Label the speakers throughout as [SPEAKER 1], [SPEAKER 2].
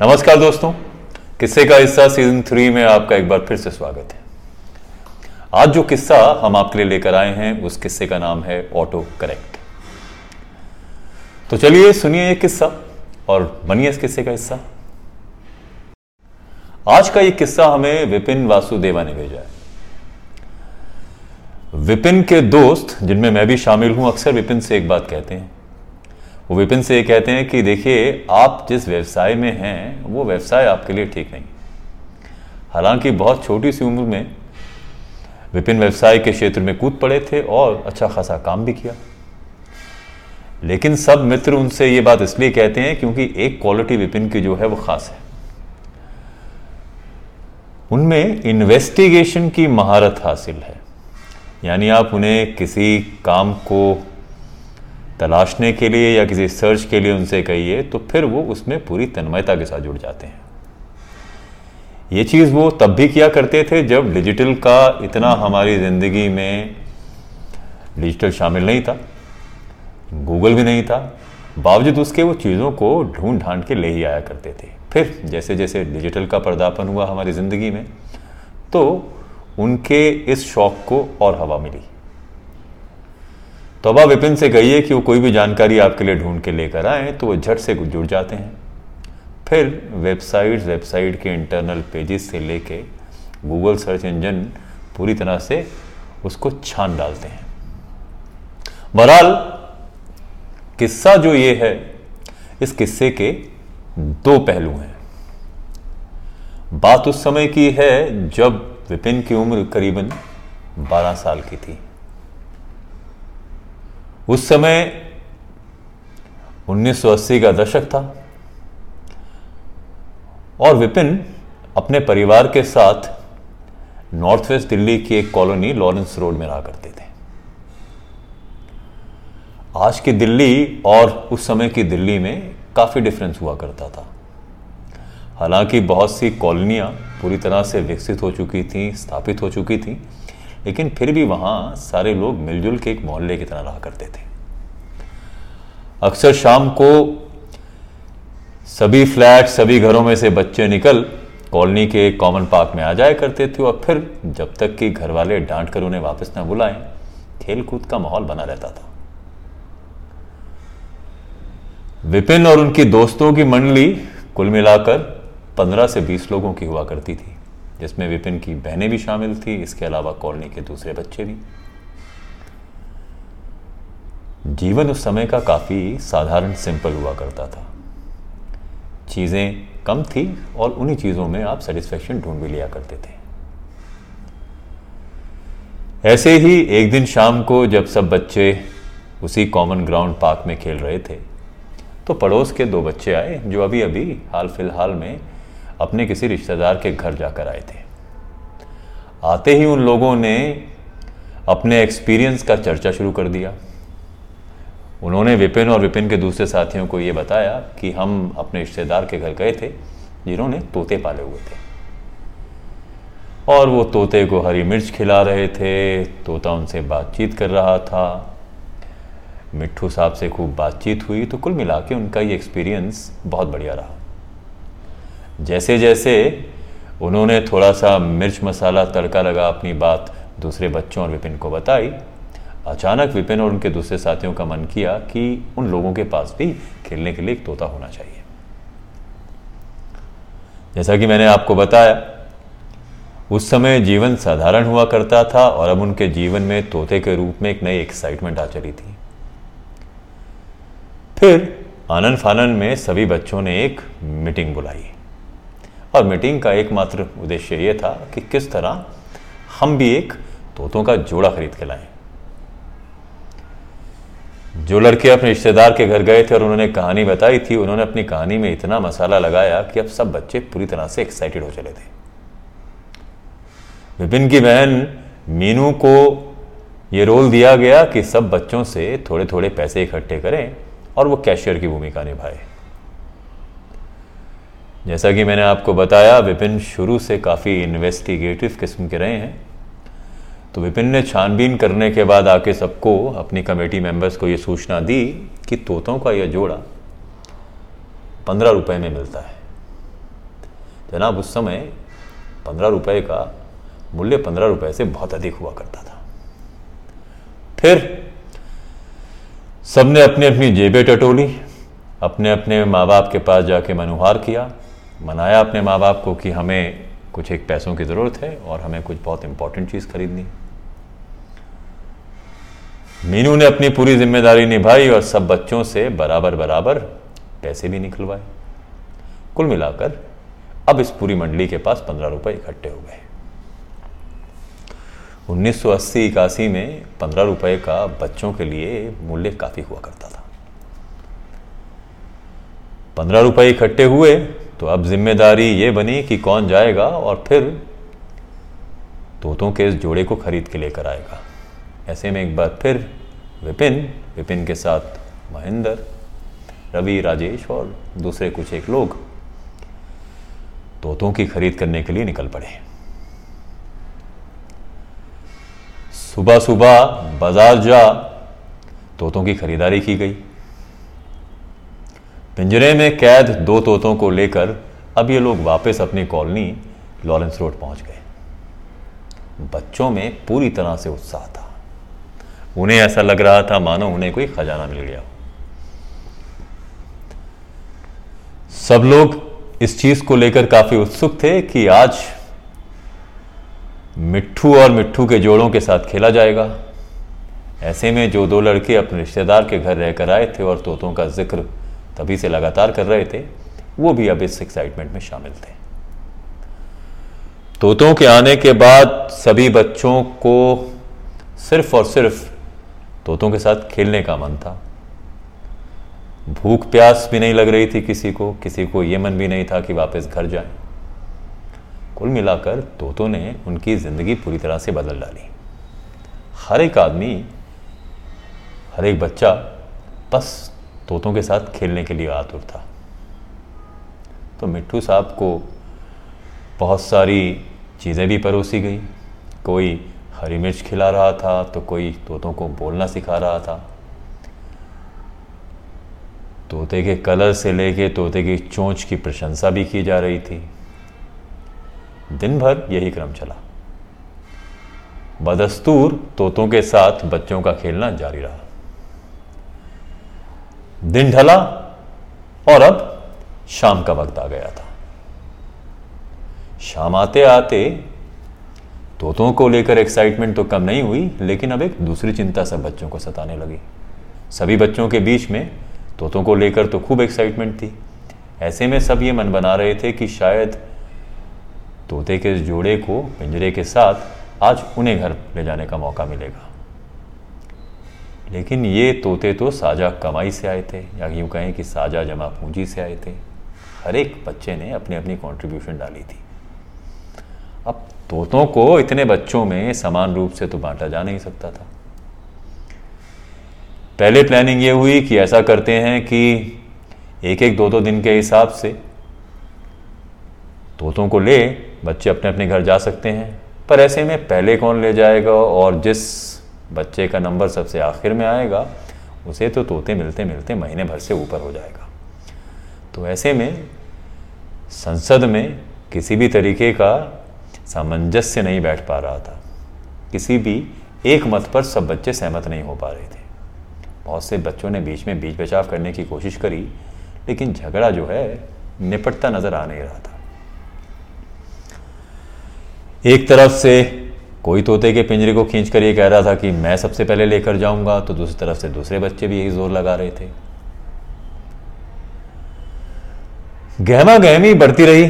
[SPEAKER 1] नमस्कार दोस्तों, किस्से का हिस्सा सीज़न थ्री में आपका एक बार फिर से स्वागत है। आज जो किस्सा हम आपके लिए लेकर आए हैं, उस किस्से का नाम है ऑटो करेक्ट तो चलिए सुनिए ये किस्सा और बनिए इस किस्से का हिस्सा। आज का ये किस्सा हमें विपिन वासुदेवा ने भेजा है। विपिन के दोस्त, जिनमें मैं भी शामिल हूँ, अक्सर विपिन से एक बात कहते हैं। वो विपिन से ये कहते हैं कि देखिए, आप जिस व्यवसाय में हैं, वो व्यवसाय आपके लिए ठीक नहीं। हालाँकि बहुत छोटी सी उम्र में विपिन व्यवसाय के क्षेत्र में कूद पड़े थे और अच्छा खासा काम भी किया। लेकिन सब मित्र उनसे ये बात इसलिए कहते हैं क्योंकि एक क्वालिटी विपिन की जो है, वो खास है। उनमें इन्वेस्टिगेशन की महारत हासिल है। यानी आप उन्हें किसी काम को तलाशने के लिए या किसी सर्च के लिए उनसे कहिए तो फिर वो उसमें पूरी तन्मयता के साथ जुड़ जाते हैं। ये चीज़ वो तब भी किया करते थे जब डिजिटल का इतना हमारी ज़िंदगी में डिजिटल शामिल नहीं था गूगल भी नहीं था, बावजूद उसके वो चीज़ों को ढूंढ ढांड के ले ही आया करते थे। फिर जैसे जैसे डिजिटल का पर्दापन हुआ हमारी ज़िंदगी में तो उनके इस शौक को और हवा मिली। तो अब विपिन से कहिए कि वो कोई भी जानकारी आपके लिए ढूंढ के लेकर आए तो वो झट से जुड़ जाते हैं। फिर वेबसाइट वेबसाइट के इंटरनल पेजेस से लेके गूगल सर्च इंजन पूरी तरह से उसको छान डालते हैं। बहरहाल, किस्सा जो ये है, इस किस्से के दो पहलू हैं। बात उस समय की है जब विपिन की उम्र करीबन 12 साल की थी। उस समय 1980 का दशक था और विपिन अपने परिवार के साथ नॉर्थ वेस्ट दिल्ली की एक कॉलोनी लॉरेंस रोड में रहा करते थे। आज की दिल्ली और उस समय की दिल्ली में काफ़ी डिफरेंस हुआ करता था। हालाँकि बहुत सी कॉलोनियाँ पूरी तरह से विकसित हो चुकी थी, स्थापित हो चुकी थी लेकिन फिर भी वहाँ सारे लोग मिलजुल के एक मोहल्ले की तरह रहा करते थे। अक्सर शाम को सभी फ्लैट, सभी घरों में से बच्चे निकल कॉलोनी के कॉमन पार्क में आ जाया करते थे और फिर जब तक कि घर वाले डांट कर उन्हें वापस न बुलाएँ खेल कूद का माहौल बना रहता था। विपिन और उनकी दोस्तों की मंडली कुल मिलाकर पंद्रह से बीस लोगों की हुआ करती थी। जिसमें विपिन की बहनें भी शामिल थी, इसके अलावा कॉलोनी के दूसरे बच्चे भी। जीवन उस समय का काफ़ी साधारण सिंपल हुआ करता था। चीज़ें कम थी और उन्हीं चीज़ों में आप सेटिस्फेक्शन ढूंढ भी लिया करते थे। ऐसे ही एक दिन शाम को जब सब बच्चे उसी कॉमन ग्राउंड पार्क में खेल रहे थे तो पड़ोस के दो बच्चे आए, जो अभी अभी हाल फ़िलहाल में अपने किसी रिश्तेदार के घर जाकर आए थे। आते ही उन लोगों ने अपने एक्सपीरियंस का चर्चा शुरू कर दिया। उन्होंने विपिन और विपिन के दूसरे साथियों को ये बताया कि हम अपने रिश्तेदार के घर गए थे, जिन्होंने तोते पाले हुए थे। और वो तोते को हरी मिर्च खिला रहे थे, तोता उनसे बातचीत कर रहा था। मिट्ठू साहब से खूब बातचीत हुई तो कुल मिला के उनका ये एक्सपीरियंस बहुत बढ़िया रहा। जैसे जैसे उन्होंने थोड़ा सा मिर्च मसाला तड़का लगा अपनी बात दूसरे बच्चों और विपिन को बताई, अचानक विपिन और उनके दूसरे साथियों का मन किया कि उन लोगों के पास भी खेलने के लिए एक तोता होना चाहिए। जैसा कि मैंने आपको बताया, उस समय जीवन साधारण हुआ करता था और अब उनके जीवन में तोते के रूप में एक नई एक्साइटमेंट आ चली थी। फिर आनंद फानन में सभी बच्चों ने एक मीटिंग बुलाई। और मीटिंग का एकमात्र उद्देश्य यह था कि किस तरह हम भी एक तोतों का जोड़ा खरीद के लाएँ। जो लड़के अपने रिश्तेदार के घर गए थे और उन्होंने कहानी बताई थी, उन्होंने अपनी कहानी में इतना मसाला लगाया कि अब सब बच्चे पूरी तरह से एक्साइटेड हो चले थे। विपिन की बहन मीनू को यह रोल दिया गया कि सब बच्चों से थोड़े थोड़े पैसे इकट्ठे करें और वो कैशियर की भूमिका निभाए। जैसा कि मैंने आपको बताया, विपिन शुरू से काफ़ी इन्वेस्टिगेटिव किस्म के रहे हैं। तो विपिन ने छानबीन करने के बाद आके सबको, अपनी कमेटी मेंबर्स को ये सूचना दी कि तोतों का यह जोड़ा पंद्रह रुपए में मिलता है। जनाब, उस समय पंद्रह रुपए का मूल्य पंद्रह रुपए से बहुत अधिक हुआ करता था। फिर सबने अपनी अपनी जेबें टटोली, अपने अपने माँ बाप के पास जाके मनुहार किया। मनाया अपने माँ बाप को कि हमें कुछ एक पैसों की ज़रूरत है और हमें कुछ बहुत इंपॉर्टेंट चीज़ खरीदनी मीनू ने अपनी पूरी ज़िम्मेदारी निभाई और सब बच्चों से बराबर बराबर पैसे भी निकलवाए। कुल मिलाकर अब इस पूरी मंडली के पास पंद्रह रुपए इकट्ठे हो गए। 1980 इक्यासी में पंद्रह रुपए का बच्चों के लिए मूल्य काफ़ी हुआ करता था। पंद्रह रुपए इकट्ठे हुए तो अब ज़िम्मेदारी ये बनी कि कौन जाएगा और फिर तोतों के इस जोड़े को खरीद के लेकर आएगा। ऐसे में एक बार फिर विपिन विपिन के साथ महेंद्र, रवि, राजेश और दूसरे कुछ एक लोग तोतों की खरीद करने के लिए निकल पड़े सुबह सुबह बाज़ार जा तोतों की खरीदारी की गई। पिंजरे में कैद दो तोतों को लेकर अब ये लोग वापस अपनी कॉलोनी लॉरेंस रोड पहुँच गए। बच्चों में पूरी तरह से उत्साह था। उन्हें ऐसा लग रहा था मानो उन्हें कोई खजाना मिल गया सब लोग इस चीज़ को लेकर काफ़ी उत्सुक थे कि आज मिट्ठू और मिट्ठू के जोड़ों के साथ खेला जाएगा। ऐसे में जो दो लड़के अपने रिश्तेदार के घर रहकर आए थे और तोतों का ज़िक्र तभी से लगातार कर रहे थे, वो भी अब इस एक्साइटमेंट में शामिल थे। तोतों के आने के बाद सभी बच्चों को सिर्फ़ और सिर्फ़ तोतों के साथ खेलने का मन था। भूख प्यास भी नहीं लग रही थी किसी को किसी को ये मन भी नहीं था कि वापस घर जाए। कुल मिलाकर तोतों ने उनकी ज़िंदगी पूरी तरह से बदल डाली। हर एक आदमी, हर एक बच्चा बस तोतों के साथ खेलने के लिए आतुर था। तो मिट्टू साहब को बहुत सारी चीज़ें भी परोसी गई। कोई हरी मिर्च खिला रहा था तो कोई तोतों को बोलना सिखा रहा था। तोते के कलर से लेके तोते की चोंच की प्रशंसा भी की जा रही थी। दिन भर यही क्रम चला। बदस्तूर तोतों के साथ बच्चों का खेलना जारी रहा। दिन ढला और अब शाम का वक्त आ गया था। शाम आते आते तोतों को लेकर एक्साइटमेंट तो कम नहीं हुई, लेकिन अब एक दूसरी चिंता सब बच्चों को सताने लगी। सभी बच्चों के बीच में तोतों को लेकर तो खूब एक्साइटमेंट थी। ऐसे में सब ये मन बना रहे थे कि शायद तोते के जोड़े को पिंजरे के साथ आज उन्हें घर ले जाने का मौका मिलेगा। लेकिन ये तोते तो साझा कमाई से आए थे, या यूँ कहें कि साझा जमा पूंजी से आए थे। हर एक बच्चे ने अपनी अपनी कंट्रीब्यूशन डाली थी। अब तोतों को इतने बच्चों में समान रूप से तो बांटा जा नहीं सकता था। पहले प्लानिंग ये हुई कि ऐसा करते हैं कि एक एक दो दो दिन के हिसाब से तोतों को ले, बच्चे अपने अपने घर जा सकते हैं। पर ऐसे में पहले कौन ले जाएगा और जिस बच्चे का नंबर सबसे आखिर में आएगा, उसे तो तोते मिलते मिलते महीने भर से ऊपर हो जाएगा। तो ऐसे में संसद में किसी भी तरीके का सामंजस्य नहीं बैठ पा रहा था। किसी भी एक मत पर सब बच्चे सहमत नहीं हो पा रहे थे। बहुत से बच्चों ने बीच में बीच बचाव करने की कोशिश करी, लेकिन झगड़ा जो है, निपटता नज़र आ नहीं रहा था। एक तरफ़ से कोई तोते के पिंजरे को खींचकर ये कह रहा था कि मैं सबसे पहले लेकर जाऊँगा तो दूसरी तरफ़ से दूसरे बच्चे भी यही ज़ोर लगा रहे थे। गहमा गहमी बढ़ती रही।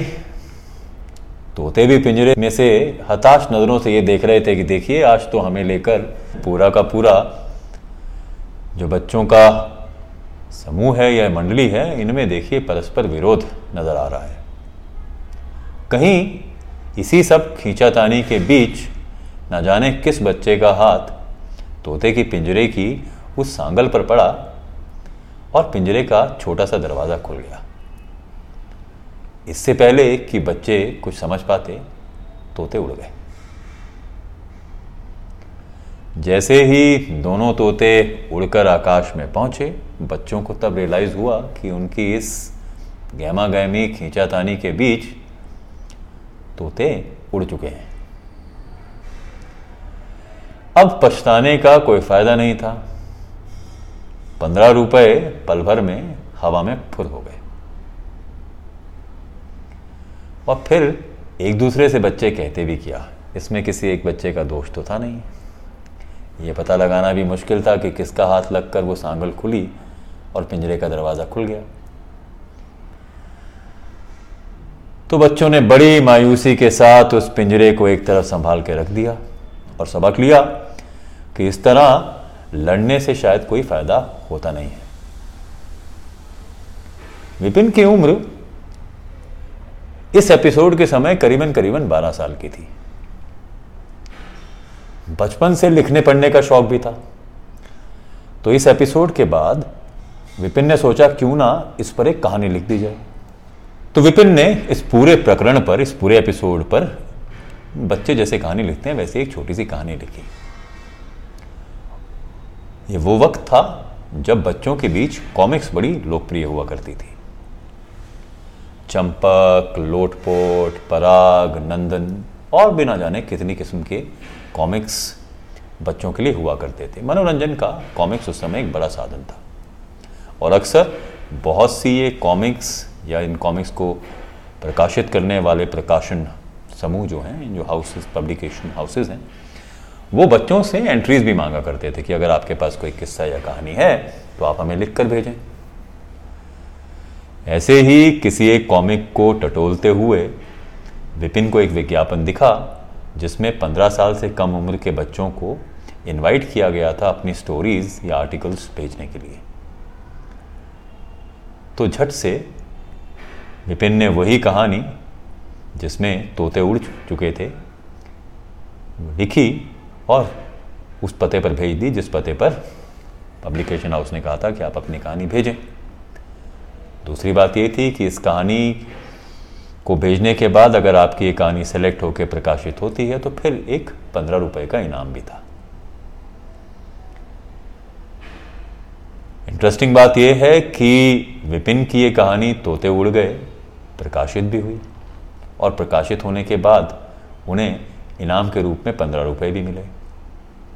[SPEAKER 1] तोते भी पिंजरे में से हताश नज़रों से ये देख रहे थे कि देखिए, आज तो हमें लेकर पूरा का पूरा जो बच्चों का समूह है या मंडली है, इनमें देखिए परस्पर विरोध नज़र आ रहा है। कहीं इसी सब खींचातानी के बीच न जाने किस बच्चे का हाथ तोते की पिंजरे की उस सांगल पर पड़ा और पिंजरे का छोटा सा दरवाज़ा खुल गया। इससे पहले कि बच्चे कुछ समझ पाते, तोते उड़ गए। जैसे ही दोनों तोते उड़कर आकाश में पहुँचे, बच्चों को तब रियलाइज़ हुआ कि उनकी इस गहमा गहमी खींचातानी के बीच तोते उड़ चुके हैं। अब पछताने का कोई फ़ायदा नहीं था। पंद्रह रुपए पल भर में हवा में फुर हो गए। और फिर एक दूसरे से बच्चे कहते भी किया, इसमें किसी एक बच्चे का दोष तो था नहीं। ये पता लगाना भी मुश्किल था कि किसका हाथ लगकर वो सांगल खुली और पिंजरे का दरवाज़ा खुल गया। तो बच्चों ने बड़ी मायूसी के साथ उस पिंजरे को एक तरफ़ संभाल के रख दिया और सबक लिया कि इस तरह लड़ने से शायद कोई फ़ायदा होता नहीं है। विपिन की उम्र इस एपिसोड के समय करीबन करीबन 12 साल की थी। बचपन से लिखने पढ़ने का शौक भी था। तो इस एपिसोड के बाद विपिन ने सोचा, क्यों ना इस पर एक कहानी लिख दी जाए। तो विपिन ने इस पूरे प्रकरण पर, इस पूरे एपिसोड पर बच्चे जैसे कहानी लिखते हैं, वैसे एक छोटी सी कहानी लिखी। ये वो वक्त था जब बच्चों के बीच कॉमिक्स बड़ी लोकप्रिय हुआ करती थी। चंपक, लोटपोट, पराग, नंदन, और बिना जाने कितनी किस्म के कॉमिक्स बच्चों के लिए हुआ करते थे। मनोरंजन का कॉमिक्स उस समय एक बड़ा साधन था। और अक्सर बहुत सी ये कॉमिक्स या इन कॉमिक्स को प्रकाशित करने वाले प्रकाशन समूह जो हैं, जो हाउसेस पब्लिकेशन हाउसेस हैं वो बच्चों से एंट्रीज भी मांगा करते थे कि अगर आपके पास कोई किस्सा या कहानी है तो आप हमें लिख कर भेजें। ऐसे ही किसी एक कॉमिक को टटोलते हुए विपिन को एक विज्ञापन दिखा, जिसमें पंद्रह साल से कम उम्र के बच्चों को इनवाइट किया गया था अपनी स्टोरीज या आर्टिकल्स भेजने के लिए। तो झट से विपिन ने वही कहानी, जिसमें तोते उड़ चुके थे, लिखी और उस पते पर भेज दी, जिस पते पर पब्लिकेशन हाउस ने कहा था कि आप अपनी कहानी भेजें। दूसरी बात ये थी कि इस कहानी को भेजने के बाद अगर आपकी ये कहानी सेलेक्ट होकर प्रकाशित होती है तो फिर एक पंद्रह रुपए का इनाम भी था। इंटरेस्टिंग बात यह है कि विपिन की ये कहानी तोते उड़ गए, प्रकाशित भी हुई और प्रकाशित होने के बाद उन्हें इनाम के रूप में पंद्रह रुपए भी मिले।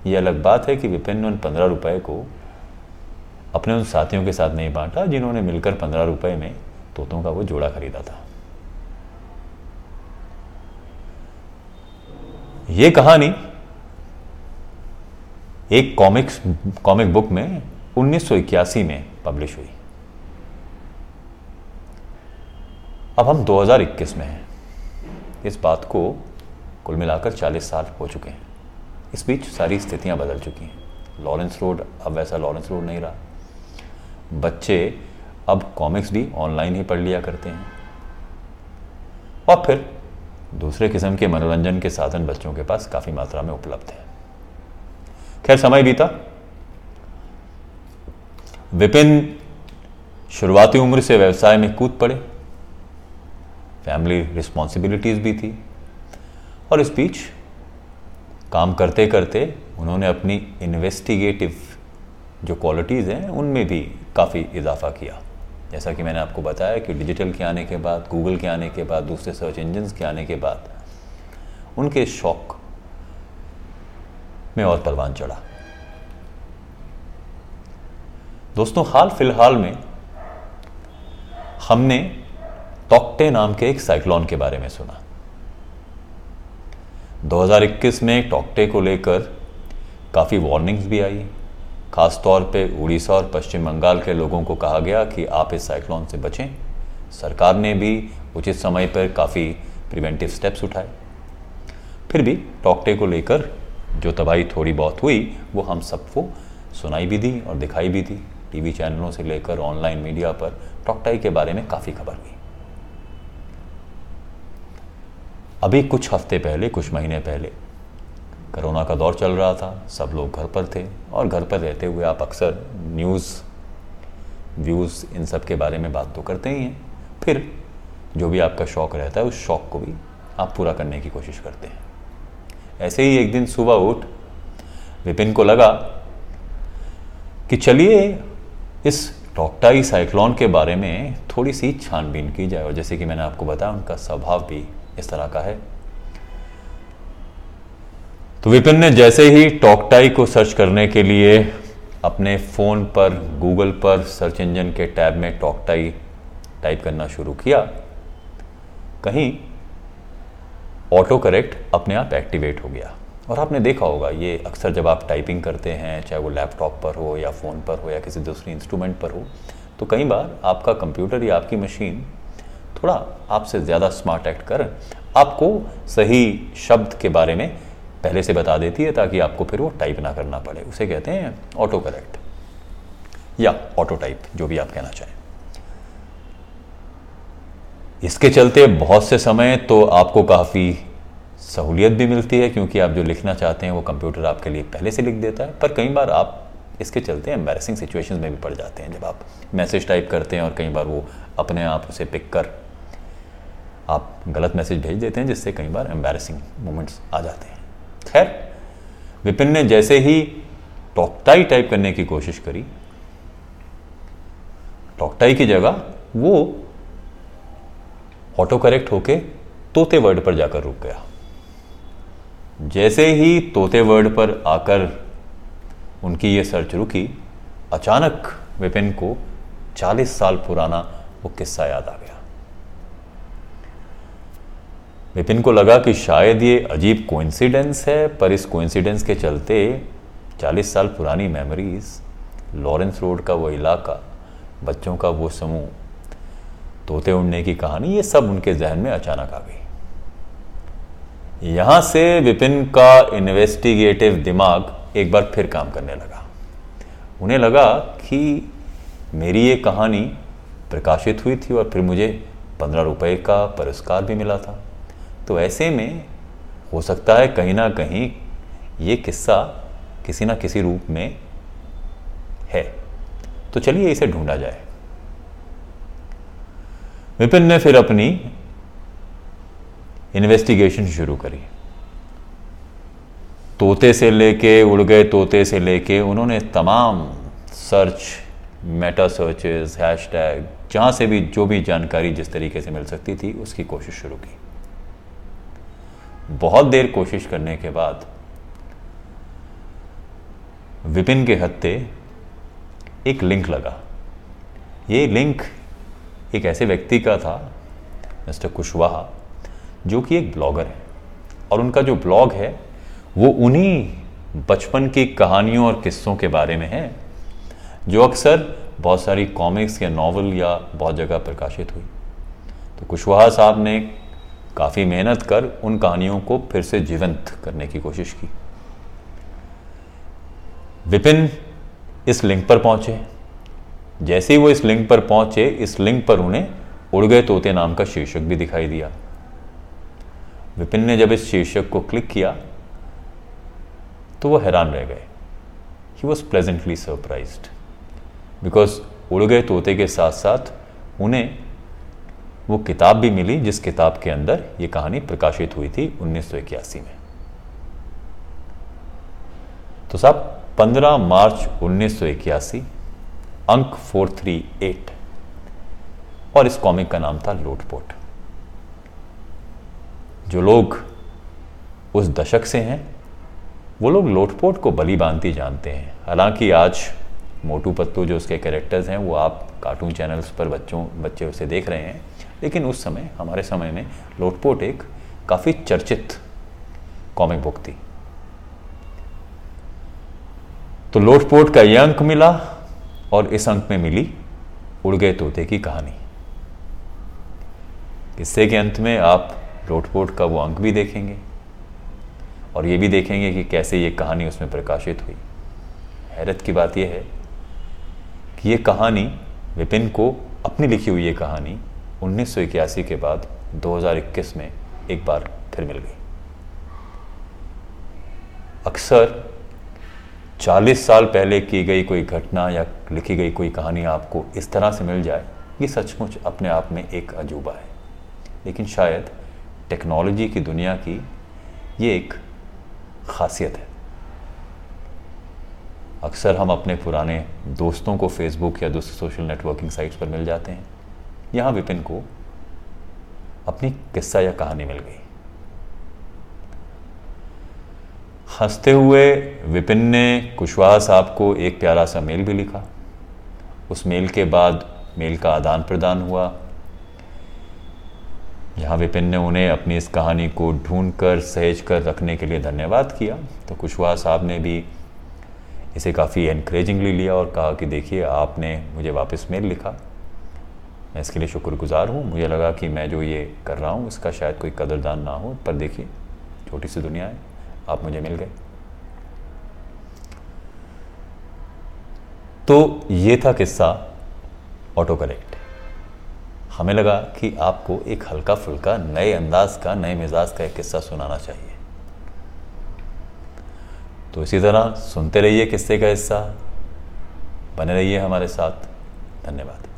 [SPEAKER 1] ये अलग बात है कि विपिन ने उन पंद्रह रुपए को अपने उन साथियों के साथ नहीं बांटा, जिन्होंने मिलकर पंद्रह रुपए में तोतों का वो जोड़ा खरीदा था। ये कहानी एक कॉमिक्स, कॉमिक बुक में 1981 में पब्लिश हुई। अब हम 2021 में हैं। इस बात को कुल मिलाकर 40 साल हो चुके हैं। इस बीच सारी स्थितियाँ बदल चुकी हैं। लॉरेंस रोड अब वैसा लॉरेंस रोड नहीं रहा। बच्चे अब कॉमिक्स भी ऑनलाइन ही पढ़ लिया करते हैं। और फिर दूसरे किस्म के मनोरंजन के साधन बच्चों के पास काफ़ी मात्रा में उपलब्ध है। खैर, समय बीता। विपिन शुरुआती उम्र से व्यवसाय में कूद पड़े। फैमिली रिस्पॉन्सिबिलिटीज़ भी थी। और इस बीच काम करते करते उन्होंने अपनी इन्वेस्टिगेटिव जो क्वालिटीज़ हैं, उनमें भी काफ़ी इजाफा किया। जैसा कि मैंने आपको बताया कि डिजिटल के आने के बाद गूगल के आने के बाद, दूसरे सर्च इंजन्स के आने के बाद उनके शौक में और परवान चढ़ा। दोस्तों, हाल फ़िलहाल में हमने टॉक्टे नाम के एक साइक्लोन के बारे में सुना। 2021 में टॉकटे को लेकर काफ़ी वार्निंग्स भी आई। खास तौर पे उड़ीसा और पश्चिम बंगाल के लोगों को कहा गया कि आप इस साइक्लोन से बचें। सरकार ने भी उचित समय पर काफ़ी प्रिवेंटिव स्टेप्स उठाए। फिर भी टॉकटे को लेकर जो तबाही थोड़ी बहुत हुई, वो हम सबको सुनाई भी दी और दिखाई भी दी। टीवी चैनलों से लेकर ऑनलाइन मीडिया पर टॉकटाई के बारे में काफ़ी खबर हुई। अभी कुछ हफ़्ते पहले, कुछ महीने पहले, कोरोना का दौर चल रहा था। सब लोग घर पर थे और घर पर रहते हुए आप अक्सर न्यूज़, व्यूज़ इन सब के बारे में बात तो करते ही हैं। फिर जो भी आपका शौक़ रहता है, उस शौक़ को भी आप पूरा करने की कोशिश करते हैं। ऐसे ही एक दिन सुबह उठ, विपिन को लगा कि चलिए इस टॉक्टाई साइक्लोन के बारे में थोड़ी सी छानबीन की जाए। और जैसे कि मैंने आपको बताया, उनका स्वभाव भी इस तरह का है। तो विपिन ने जैसे ही टॉकटाई को सर्च करने के लिए अपने फ़ोन पर, गूगल पर सर्च इंजन के टैब में टॉकटाई टाइप करना शुरू किया, कहीं ऑटो करेक्ट अपने आप एक्टिवेट हो गया। और आपने देखा होगा, ये अक्सर जब आप टाइपिंग करते हैं, चाहे वो लैपटॉप पर हो या फ़ोन पर हो या किसी दूसरे इंस्ट्रूमेंट पर हो तो कई बार आपका कंप्यूटर या आपकी मशीन थोड़ा आपसे ज़्यादा स्मार्ट एक्ट कर, आपको सही शब्द के बारे में पहले से बता देती है ताकि आपको फिर वो टाइप ना करना पड़े। उसे कहते हैं ऑटो करेक्ट या ऑटो टाइप जो भी आप कहना चाहें। इसके चलते बहुत से समय तो आपको काफ़ी सहूलियत भी मिलती है, क्योंकि आप जो लिखना चाहते हैं वो कंप्यूटर आपके लिए पहले से लिख देता है। पर कई बार आप इसके चलते एम्बेरसिंग सिचुएशंस में भी पड़ जाते हैं। जब आप मैसेज टाइप करते हैं और कई बार वो अपने आप उसे पिक कर आप गलत मैसेज भेज देते हैं जिससे कई बार एम्बेरसिंग मोमेंट्स आ जाते हैं। खैर, विपिन ने जैसे ही टॉकटाई टाइप करने की कोशिश करी, टॉकटाई की जगह वो ऑटो करेक्ट होके तोते वर्ड पर जाकर रुक गया। जैसे ही तोते वर्ड पर आकर उनकी ये सर्च रुकी, अचानक विपिन को 40 साल पुराना वो किस्सा याद आ गया। विपिन को लगा कि शायद ये अजीब कोइंसिडेंस है, पर इस कोइंसिडेंस के चलते 40 साल पुरानी मेमोरीज लॉरेंस रोड का वो इलाका, बच्चों का वो समूह, तोते उड़ने की कहानी, ये सब उनके जहन में अचानक आ गई। यहाँ से विपिन का इन्वेस्टिगेटिव दिमाग एक बार फिर काम करने लगा। उन्हें लगा कि मेरी ये कहानी प्रकाशित हुई थी और फिर मुझे पंद्रह रुपए का पुरस्कार भी मिला था। तो ऐसे में हो सकता है कहीं ना कहीं ये किस्सा किसी ना किसी रूप में है। तो चलिए इसे ढूंढा जाए। विपिन ने फिर अपनी इन्वेस्टिगेशन शुरू करी। तोते से लेके, उड़ गए तोते से लेके उन्होंने तमाम सर्च मेटा सर्चेस हैशटैग जहाँ से भी, जो भी जानकारी जिस तरीके से मिल सकती थी, उसकी कोशिश शुरू की। बहुत देर कोशिश करने के बाद विपिन के हत्ते एक लिंक लगा। ये लिंक एक ऐसे व्यक्ति का था, मिस्टर कुशवाहा, जो कि एक ब्लॉगर है। और उनका जो ब्लॉग है, वो उन्हीं बचपन की कहानियों और किस्सों के बारे में है, जो अक्सर बहुत सारी कॉमिक्स या नावल या बहुत जगह प्रकाशित हुई। तो कुशवाहा साहब ने काफ़ी मेहनत कर उन कहानियों को फिर से जीवंत करने की कोशिश की। विपिन इस लिंक पर पहुँचे। जैसे ही वो इस लिंक पर पहुँचे, इस लिंक पर उन्हें उड़ गए तोते नाम का शीर्षक भी दिखाई दिया। विपिन ने जब इस शीर्षक को क्लिक किया तो वो हैरान रह गए। He was pleasantly surprise because उड़ गए तोते के साथ साथ उन्हें वो किताब भी मिली जिस किताब के अंदर ये कहानी प्रकाशित हुई थी उन्नीस सौ इक्यासी में। तो साहब 15 मार्च उन्नीस सौ इक्यासी, अंक 438 और इस कॉमिक का नाम था लोटपोट। जो लोग उस दशक से हैं, वो लोग लोटपोट को बली बांधती जानते हैं। हालाँकि आज मोटू पत्तू जो उसके कैरेक्टर्स हैं, वो आप कार्टून चैनल्स पर बच्चों, बच्चे उसे देख रहे हैं। लेकिन उस समय, हमारे समय में लोटपोट एक काफ़ी चर्चित कॉमिक बुक थी। तो लोटपोट का यह अंक मिला और इस अंक में मिली उड़ गए तोते की कहानी। किस्से के अंत में आप लोटपोट का वो अंक भी देखेंगे और ये भी देखेंगे कि कैसे ये कहानी उसमें प्रकाशित हुई। हैरत की बात यह है कि ये कहानी विपिन को अपनी लिखी हुई ये कहानी उन्नीस सौ इक्यासी के बाद 2021 में एक बार फिर मिल गई। अक्सर 40 साल पहले की गई कोई घटना या लिखी गई कोई कहानी आपको इस तरह से मिल जाए, ये सचमुच अपने आप में एक अजूबा है। लेकिन शायद टेक्नोलॉजी की दुनिया की ये एक खासियत है। अक्सर हम अपने पुराने दोस्तों को फेसबुक या दूसरे सोशल नेटवर्किंग साइट्स पर मिल जाते हैं। यहाँ विपिन को अपनी किस्सा या कहानी मिल गई। हँसते हुए विपिन ने कुशवाहा साहब को एक प्यारा सा मेल भी लिखा। उस मेल के बाद मेल का आदान प्रदान हुआ। जहाँ विपिन ने उन्हें अपनी इस कहानी को ढूंढ कर सहेज कर रखने के लिए धन्यवाद किया। तो कुशवाहा साहब ने भी इसे काफ़ी इनक्रेजिंगली लिया और कहा कि देखिए, आपने मुझे वापस मेल लिखा। मैं इसके लिए शुक्रगुजार हूँ। मुझे लगा कि मैं जो ये कर रहा हूँ, इसका शायद कोई कदरदान ना हो, पर देखिए, छोटी सी दुनिया है। आप मुझे मिल गए। तो ये था किस्सा ऑटो करेक्ट हमें लगा कि आपको एक हल्का फुल्का नए अंदाज का, नए मिजाज का एक किस्सा सुनाना चाहिए। तो इसी तरह सुनते रहिए किस्से का हिस्सा। बने रहिए हमारे साथ। धन्यवाद।